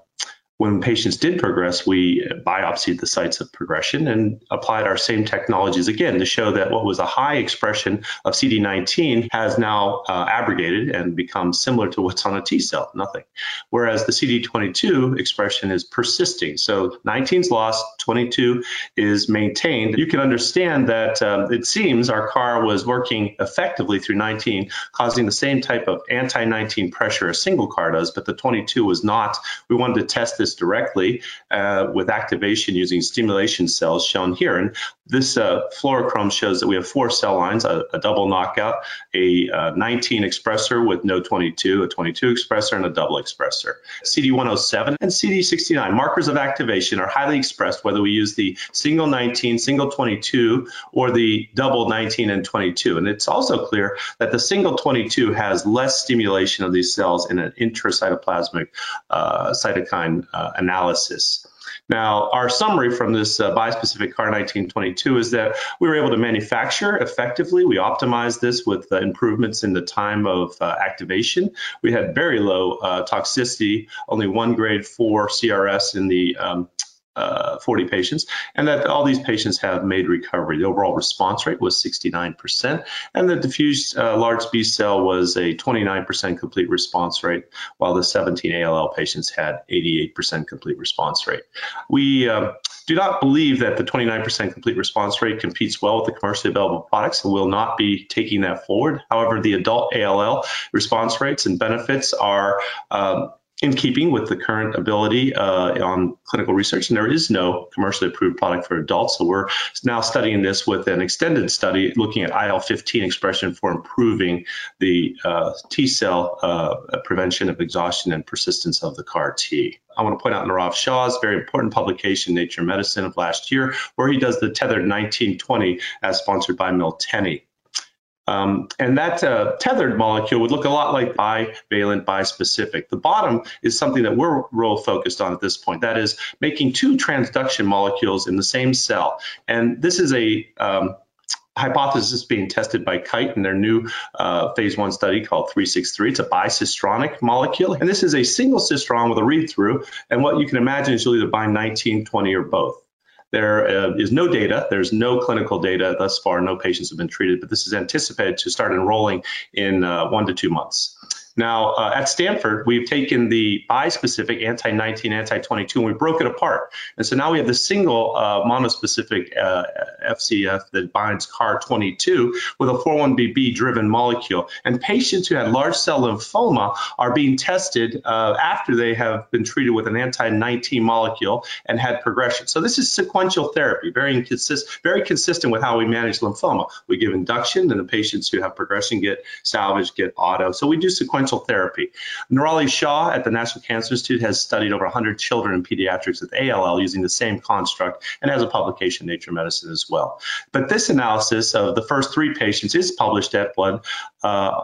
when patients did progress, we biopsied the sites of progression and applied our same technologies again to show that what was a high expression of CD19 has now uh, abrogated and become similar to what's on a T cell, nothing. Whereas the CD22 expression is persisting. So 19 is lost, 22 is maintained. You can understand that um, it seems our CAR was working effectively through 19, causing the same type of anti 19 pressure a single CAR does, but the 22 was not. We wanted to test this directly uh, with activation using stimulation cells shown here. And this uh, fluorochrome shows that we have four cell lines, a, a double knockout, a uh, 19 expressor with no 22, a 22 expressor, and a double expressor. CD107 and CD69 markers of activation are highly expressed whether we use the single 19, single 22, or the double 19 and 22. And it's also clear that the single 22 has less stimulation of these cells in an intracytoplasmic uh, cytokine uh, analysis. Now, our summary from this uh, bispecific CAR 1922 is that we were able to manufacture effectively. We optimized this with uh, improvements in the time of uh, activation. We had very low uh, toxicity, only one grade 4 CRS in the um, uh, 40 patients, and that all these patients have made recovery. The overall response rate was 69%, and the diffuse uh, large B cell was a 29% complete response rate, while the 17 ALL patients had 88% complete response rate. We uh, do not believe that the 29% complete response rate competes well with the commercially available products and will not be taking that forward. However, the adult ALL response rates and benefits are um, in keeping with the current ability uh, on clinical research, and there is no commercially approved product for adults. So we're now studying this with an extended study looking at IL-15 expression for improving the uh, T cell uh, prevention of exhaustion and persistence of the CAR T. I want to point out Nirav Shah's very important publication, Nature Medicine, of last year, where he does the tethered 1920 as sponsored by Miltenyi. Um, and that uh, tethered molecule would look a lot like bivalent bispecific. The bottom is something that we're real focused on at this point. That is making two transduction molecules in the same cell. And this is a um, hypothesis being tested by Kite in their new uh, phase one study called 363. It's a bicistronic molecule, and this is a single cistron with a read through. And what you can imagine is you'll either bind 19, 20, or both. There uh, is no data. There's no clinical data thus far. No patients have been treated, but this is anticipated to start enrolling in uh, one to two months. Now, uh, at Stanford, we've taken the bispecific anti-19, anti-22, and we broke it apart. And so now we have the single uh, monospecific uh, FCF that binds CAR22 with a 41BB driven molecule. And patients who had large cell lymphoma are being tested uh, after they have been treated with an anti-19 molecule and had progression. So this is sequential therapy, very, very consistent with how we manage lymphoma. We give induction, and the patients who have progression get salvage, get auto. So we do sequential therapy. Nirali Shah at the National Cancer Institute has studied over 100 children in pediatrics with ALL using the same construct and has a publication in Nature Medicine as well. But this analysis of the first three patients is published at Blood uh,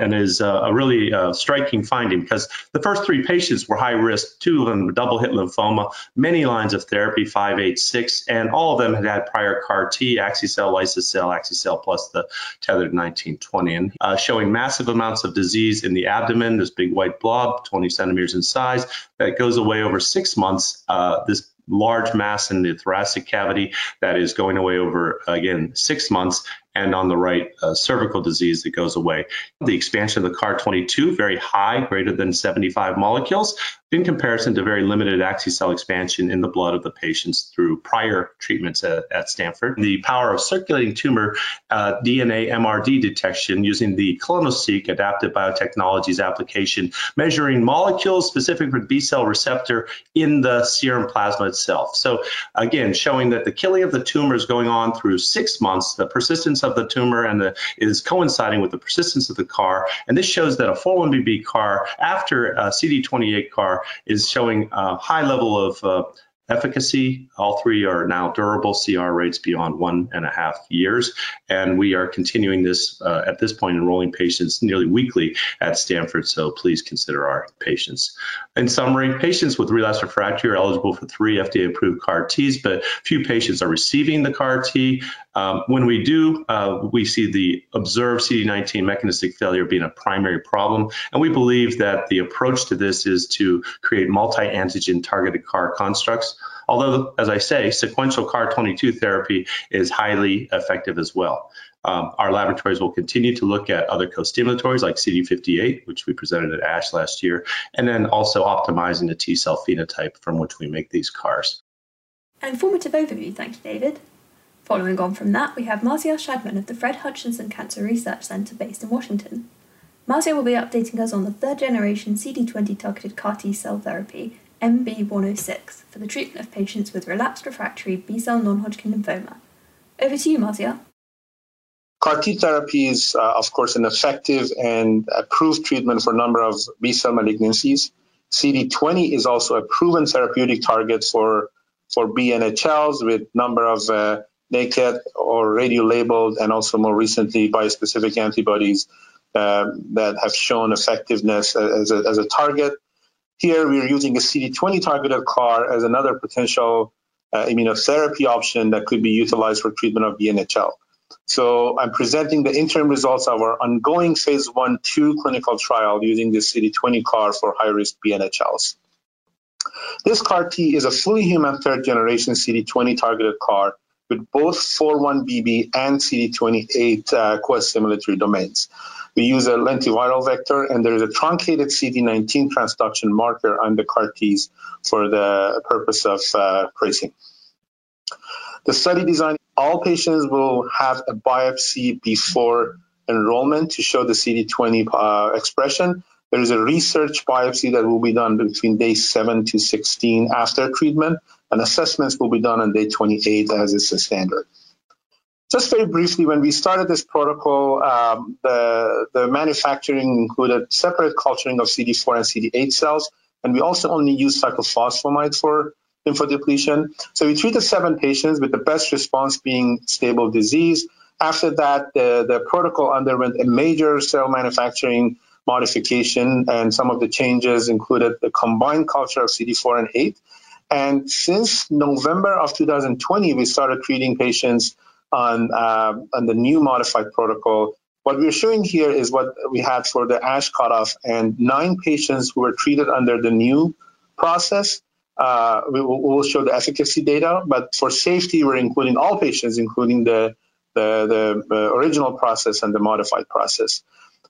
and is uh, a really uh, striking finding because the first three patients were high risk, two of them double hit lymphoma, many lines of therapy, five, eight, six, and all of them had had prior CAR T, Axicell, Lysocell, Axicell plus the tethered 1920, and uh, showing massive amounts of disease in the abdomen, this big white blob, 20 centimeters in size, that goes away over six months. Uh, this large mass in the thoracic cavity that is going away over, again, six months and on the right, uh, cervical disease that goes away. The expansion of the CAR22, very high, greater than 75 molecules, in comparison to very limited axi-cell expansion in the blood of the patients through prior treatments at, at Stanford. The power of circulating tumor uh, DNA MRD detection using the clonoSEQ adaptive biotechnologies application, measuring molecules specific for B cell receptor in the serum plasma itself. So again, showing that the killing of the tumor is going on through six months, the persistence of the tumor and the, is coinciding with the persistence of the CAR. And this shows that a 41BB CAR after a CD28 CAR is showing a high level of uh, efficacy. All three are now durable CR rates beyond one and a half years. And we are continuing this uh, at this point, enrolling patients nearly weekly at Stanford. So please consider our patients. In summary, patients with relapsed refractory are eligible for three FDA approved CAR Ts, but few patients are receiving the CAR T. Um, when we do, uh, we see the observed CD19 mechanistic failure being a primary problem. And we believe that the approach to this is to create multi antigen targeted CAR constructs Although, as I say, sequential CAR22 therapy is highly effective as well. Um, our laboratories will continue to look at other co-stimulatories like CD58, which we presented at ASH last year, and then also optimizing the T cell phenotype from which we make these CARs. An informative overview, thank you, David. Following on from that, we have Marcia Shadman of the Fred Hutchinson Cancer Research Center based in Washington. Marcia will be updating us on the third generation CD20 targeted CAR T cell therapy MB106 for the treatment of patients with relapsed refractory B cell non Hodgkin lymphoma. Over to you, Marcia. CAR T therapy is, uh, of course, an effective and approved treatment for a number of B cell malignancies. CD20 is also a proven therapeutic target for, for BNHLs with a number of uh, naked or radio-labeled and also more recently bispecific antibodies uh, that have shown effectiveness as a, as a target. Here we are using a CD20 targeted CAR as another potential uh, immunotherapy option that could be utilized for treatment of BNHL. So I'm presenting the interim results of our ongoing phase one two clinical trial using the CD20 CAR for high-risk BNHLs. This CAR T is a fully human third generation CD20 targeted CAR with both 41BB and CD28 uh, co-stimulatory domains. We use a lentiviral vector, and there is a truncated CD19 transduction marker on the CAR Ts for the purpose of uh, tracing. The study design, all patients will have a biopsy before enrollment to show the CD20 uh, expression. There is a research biopsy that will be done between day 7 to 16 after treatment, and assessments will be done on day 28 as is the standard. Just very briefly, when we started this protocol, um, the, the manufacturing included separate culturing of CD4 and CD8 cells, and we also only used cyclophosphamide for lymphodepletion. So we treated seven patients with the best response being stable disease. After that, the, the protocol underwent a major cell manufacturing modification, and some of the changes included the combined culture of CD4 and 8. And since November of 2020, we started treating patients on, uh, on the new modified protocol. What we're showing here is what we had for the ASH cutoff, and nine patients who were treated under the new process. Uh, we will we'll show the efficacy data, but for safety, we're including all patients, including the, the, the, original process and the modified process.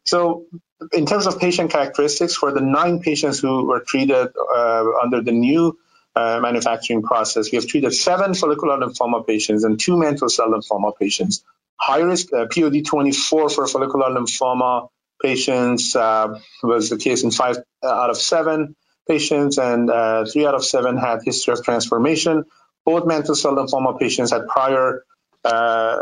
So, in terms of patient characteristics, for the nine patients who were treated uh, under the new uh, manufacturing process, we have treated seven follicular lymphoma patients and two mantle cell lymphoma patients. High risk uh, POD24 for follicular lymphoma patients uh, was the case in five out of seven patients, and uh, three out of seven had history of transformation. Both mantle cell lymphoma patients had prior uh,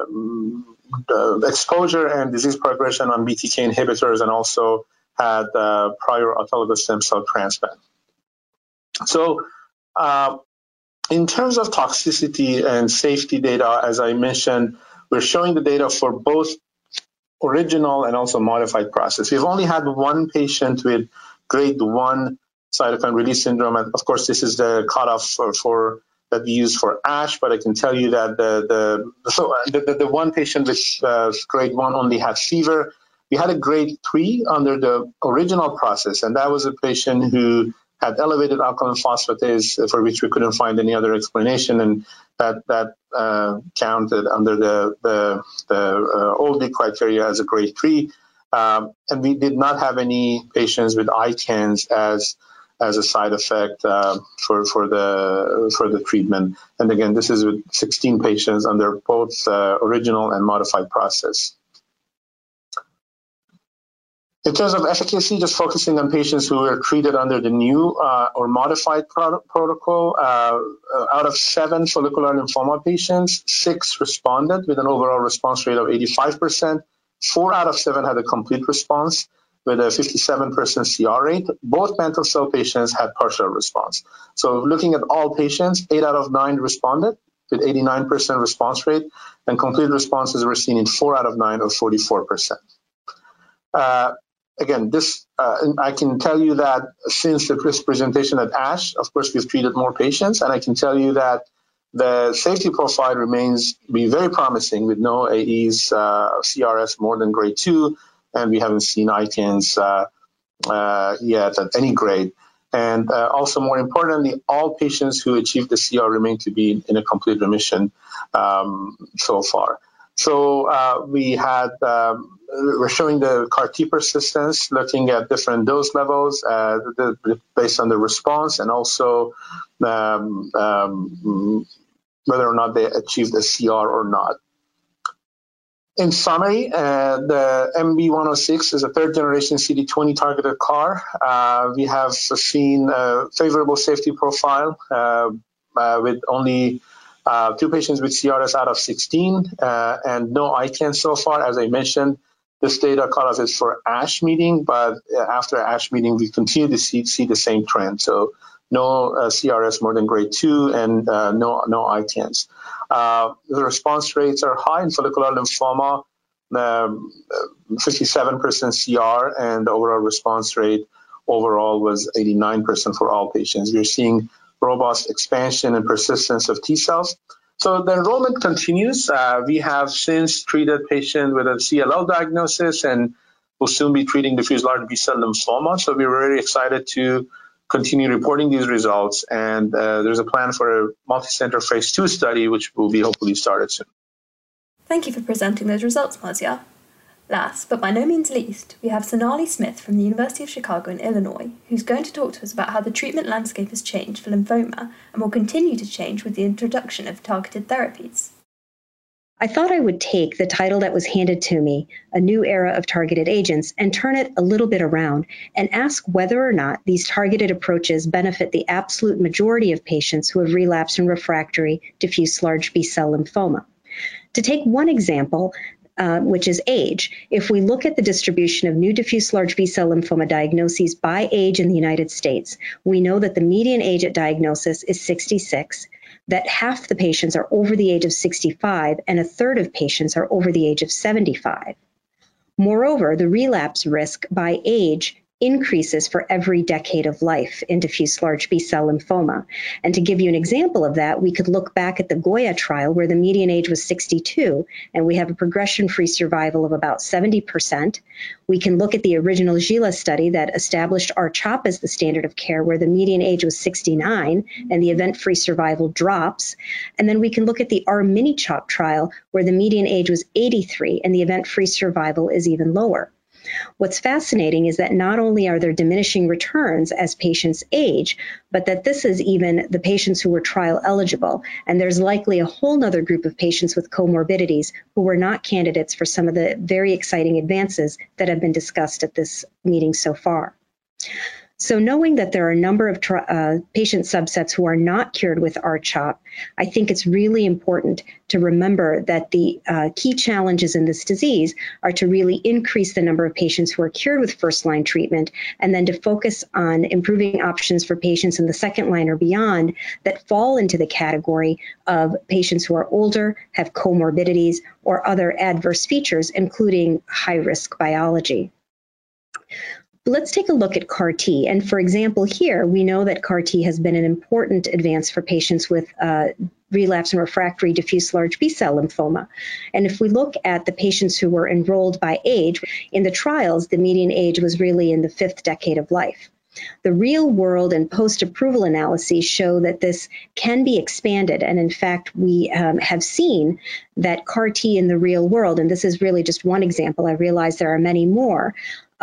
exposure and disease progression on BTK inhibitors and also had prior autologous stem cell transplant. So, uh, in terms of toxicity and safety data, as I mentioned, we're showing the data for both original and also modified process. We've only had one patient with grade one cytokine release syndrome. And of course, this is the cutoff for, for that we use for ASH, but I can tell you that the the so the, the, the one patient with uh, grade one only had fever. We had a grade three under the original process, and that was a patient who had elevated alkaline phosphatase for which we couldn't find any other explanation, and that that uh, counted under the the, the uh, OLD criteria as a grade three. Um, and we did not have any patients with ICANS as as a side effect uh, for for the for the treatment. And again, this is with 16 patients under both uh, original and modified process. In terms of efficacy, just focusing on patients who were treated under the new uh, or modified pro protocol, uh, out of seven follicular lymphoma patients, six responded with an overall response rate of 85%. Four out of seven had a complete response with a 57% CR rate. Both mantle cell patients had partial response. So looking at all patients, eight out of nine responded with 89% response rate, and complete responses were seen in four out of nine or 44%. Uh, again, this uh, I can tell you that since the presentation at ASH, of course, we've treated more patients, and I can tell you that the safety profile remains be very promising with no AEs, uh, CRS more than grade two, and we haven't seen ICANS uh, uh, yet at any grade. And uh, also, more importantly, all patients who achieved the CR remain to be in a complete remission um, so far. So uh, we had um, we're showing the CAR T persistence, looking at different dose levels uh, the, based on the response, and also um, um, whether or not they achieved a CR or not. In summary, uh, the MB106 is a third generation CD20 targeted CAR. Uh, we have seen a favorable safety profile uh, uh with only uh, two patients with CRS out of 16 uh, and no ICANS so far. As I mentioned, this data cutoff is for ASH meeting, but after ASH meeting, we continue to see, see the same trend. So no CRS more than grade two and no, no ICANS. Uh, the response rates are high in follicular lymphoma, um, 57% CR, and overall response rate overall was 89% for all patients. We're seeing robust expansion and persistence of T cells. So the enrollment continues. Uh, we have since treated patients with a CLL diagnosis and will soon be treating diffuse large B-cell lymphoma. So we're very excited to continue reporting these results. And uh, there's a plan for a multi-center phase two study, which will be hopefully started soon. Thank you for presenting those results, Marzieh. Last, but by no means least, we have Sonali Smith from the University of Chicago in Illinois, who's going to talk to us about how the treatment landscape has changed for lymphoma and will continue to change with the introduction of targeted therapies. I thought I would take the title that was handed to me, A New Era of Targeted Agents, and turn it a little bit around and ask whether or not these targeted approaches benefit the absolute majority of patients who have relapsed and refractory diffuse large B cell lymphoma. To take one example, uh, which is age. If we look at the distribution of new diffuse large B cell lymphoma diagnoses by age in the United States, we know that the median age at diagnosis is 66 that half the patients are over the age of 65 and a third of patients are over the age of 75. Moreover, the relapse risk by age increases for every decade of life in diffuse large B cell lymphoma. And to give you an example of that, we could look back at the Goya trial where the median age was 62 and we have a progression free survival of about 70%. We can look at the original Gila study that established R-CHOP as the standard of care where the median age was 69 and the event free survival drops. And then we can look at the R-mini CHOP trial where the median age was 83 and the event free survival is even lower. What's fascinating is that not only are there diminishing returns as patients age, but that this is even the patients who were trial eligible. And there's likely a whole other group of patients with comorbidities who were not candidates for some of the very exciting advances that have been discussed at this meeting so far. So, knowing that there are a number of uh, patient subsets who are not cured with R-CHOP, I think it's really important to remember that the uh, key challenges in this disease are to really increase the number of patients who are cured with first line treatment, and then to focus on improving options for patients in the second line or beyond that fall into the category of patients who are older, have comorbidities, or other adverse features, including high risk biology. Let's take a look at CAR T. And for example, here we know that CAR T has been an important advance for patients with uh, relapse and refractory diffuse large B cell lymphoma. And if we look at the patients who were enrolled by age, in the trials, the median age was really in the fifth decade of life. The real world and post approval analyses show that this can be expanded. And in fact, we um, have seen that CAR T in the real world, and this is really just one example, I realize there are many more,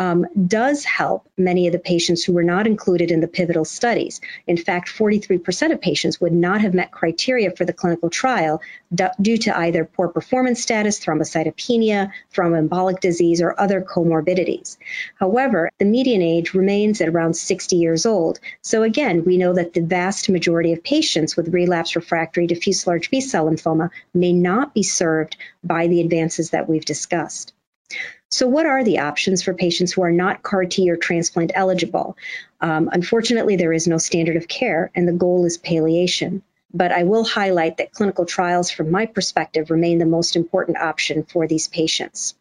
um, does help many of the patients who were not included in the pivotal studies. In fact, 43% of patients would not have met criteria for the clinical trial d- due to either poor performance status, thrombocytopenia, thromboembolic disease, or other comorbidities. However, the median age remains at around 60 years old. So again, we know that the vast majority of patients with relapse refractory diffuse large B cell lymphoma may not be served by the advances that we've discussed. So, what are the options for patients who are not CAR T or transplant eligible? Um, unfortunately, there is no standard of care, and the goal is palliation. But I will highlight that clinical trials, from my perspective, remain the most important option for these patients.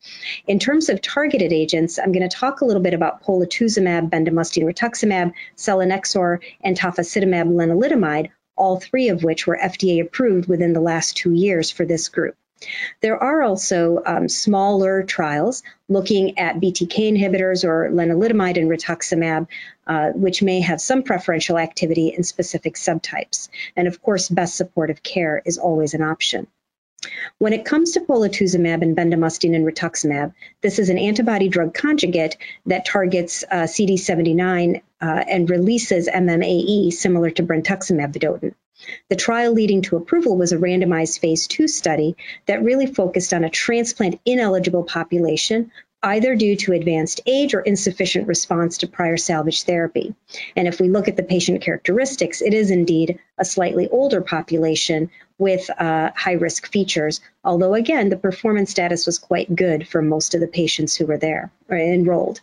In terms of targeted agents, I'm going to talk a little bit about polatuzumab, bendamustine rituximab, selinexor, and tafasitamab lenalidomide, all three of which were FDA approved within the last two years for this group. There are also um, smaller trials looking at BTK inhibitors or lenalidomide and rituximab, uh, which may have some preferential activity in specific subtypes. And of course, best supportive care is always an option. When it comes to polatuzumab and bendamustine and rituximab, this is an antibody drug conjugate that targets uh, CD79 uh, and releases MMAE similar to brentuximab vedotin. The trial leading to approval was a randomized phase two study that really focused on a transplant ineligible population, either due to advanced age or insufficient response to prior salvage therapy. And if we look at the patient characteristics, it is indeed a slightly older population with uh, high risk features, although again, the performance status was quite good for most of the patients who were there or enrolled.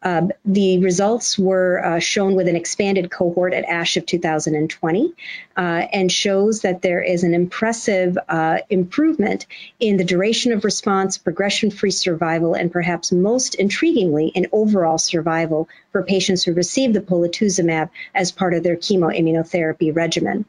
Uh, the results were uh, shown with an expanded cohort at ASH of 2020 uh, and shows that there is an impressive uh, improvement in the duration of response, progression free survival, and perhaps most intriguingly, in overall survival for patients who received the polatuzumab as part of their chemoimmunotherapy regimen.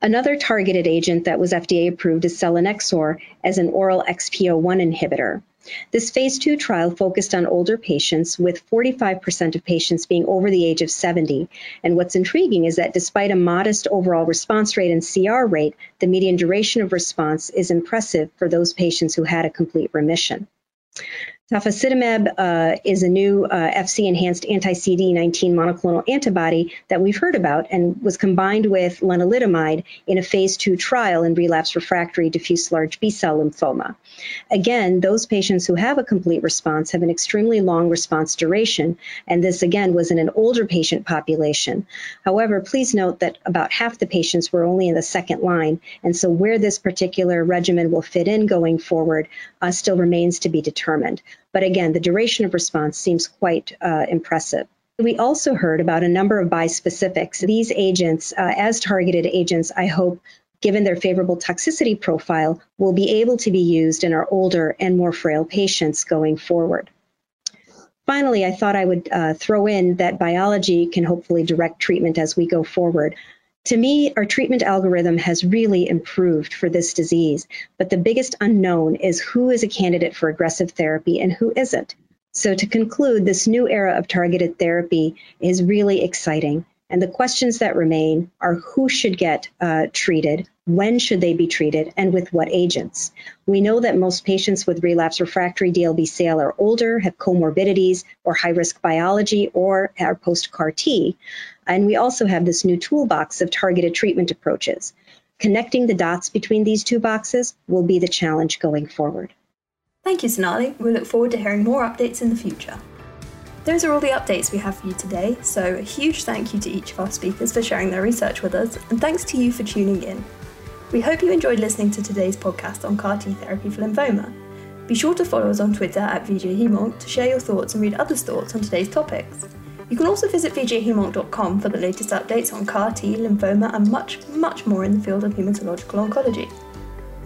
Another targeted agent that was FDA approved is selinexor as an oral XPO1 inhibitor. This phase two trial focused on older patients, with 45% of patients being over the age of 70. And what's intriguing is that despite a modest overall response rate and CR rate, the median duration of response is impressive for those patients who had a complete remission. Tafasitamab uh, is a new uh, FC enhanced anti CD19 monoclonal antibody that we've heard about and was combined with lenalidomide in a phase two trial in relapse refractory diffuse large B cell lymphoma. Again, those patients who have a complete response have an extremely long response duration, and this again was in an older patient population. However, please note that about half the patients were only in the second line, and so where this particular regimen will fit in going forward uh, still remains to be determined. But again, the duration of response seems quite uh, impressive. We also heard about a number of bispecifics. These agents, uh, as targeted agents, I hope, given their favorable toxicity profile, will be able to be used in our older and more frail patients going forward. Finally, I thought I would uh, throw in that biology can hopefully direct treatment as we go forward. To me, our treatment algorithm has really improved for this disease, but the biggest unknown is who is a candidate for aggressive therapy and who isn't. So, to conclude, this new era of targeted therapy is really exciting. And the questions that remain are who should get uh, treated, When should they be treated and with what agents? We know that most patients with relapse refractory DLBCL are older, have comorbidities or high risk biology, or are post CAR T. And we also have this new toolbox of targeted treatment approaches. Connecting the dots between these two boxes will be the challenge going forward. Thank you, Sonali. We look forward to hearing more updates in the future. Those are all the updates we have for you today, so a huge thank you to each of our speakers for sharing their research with us, and thanks to you for tuning in. We hope you enjoyed listening to today's podcast on CAR T therapy for lymphoma. Be sure to follow us on Twitter at VJHemonc to share your thoughts and read others' thoughts on today's topics. You can also visit vjhemonc.com for the latest updates on CAR T, lymphoma, and much, much more in the field of hematological oncology.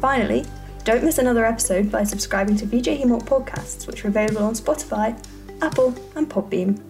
Finally, don't miss another episode by subscribing to VJ Hemonc podcasts, which are available on Spotify, Apple, and Podbean.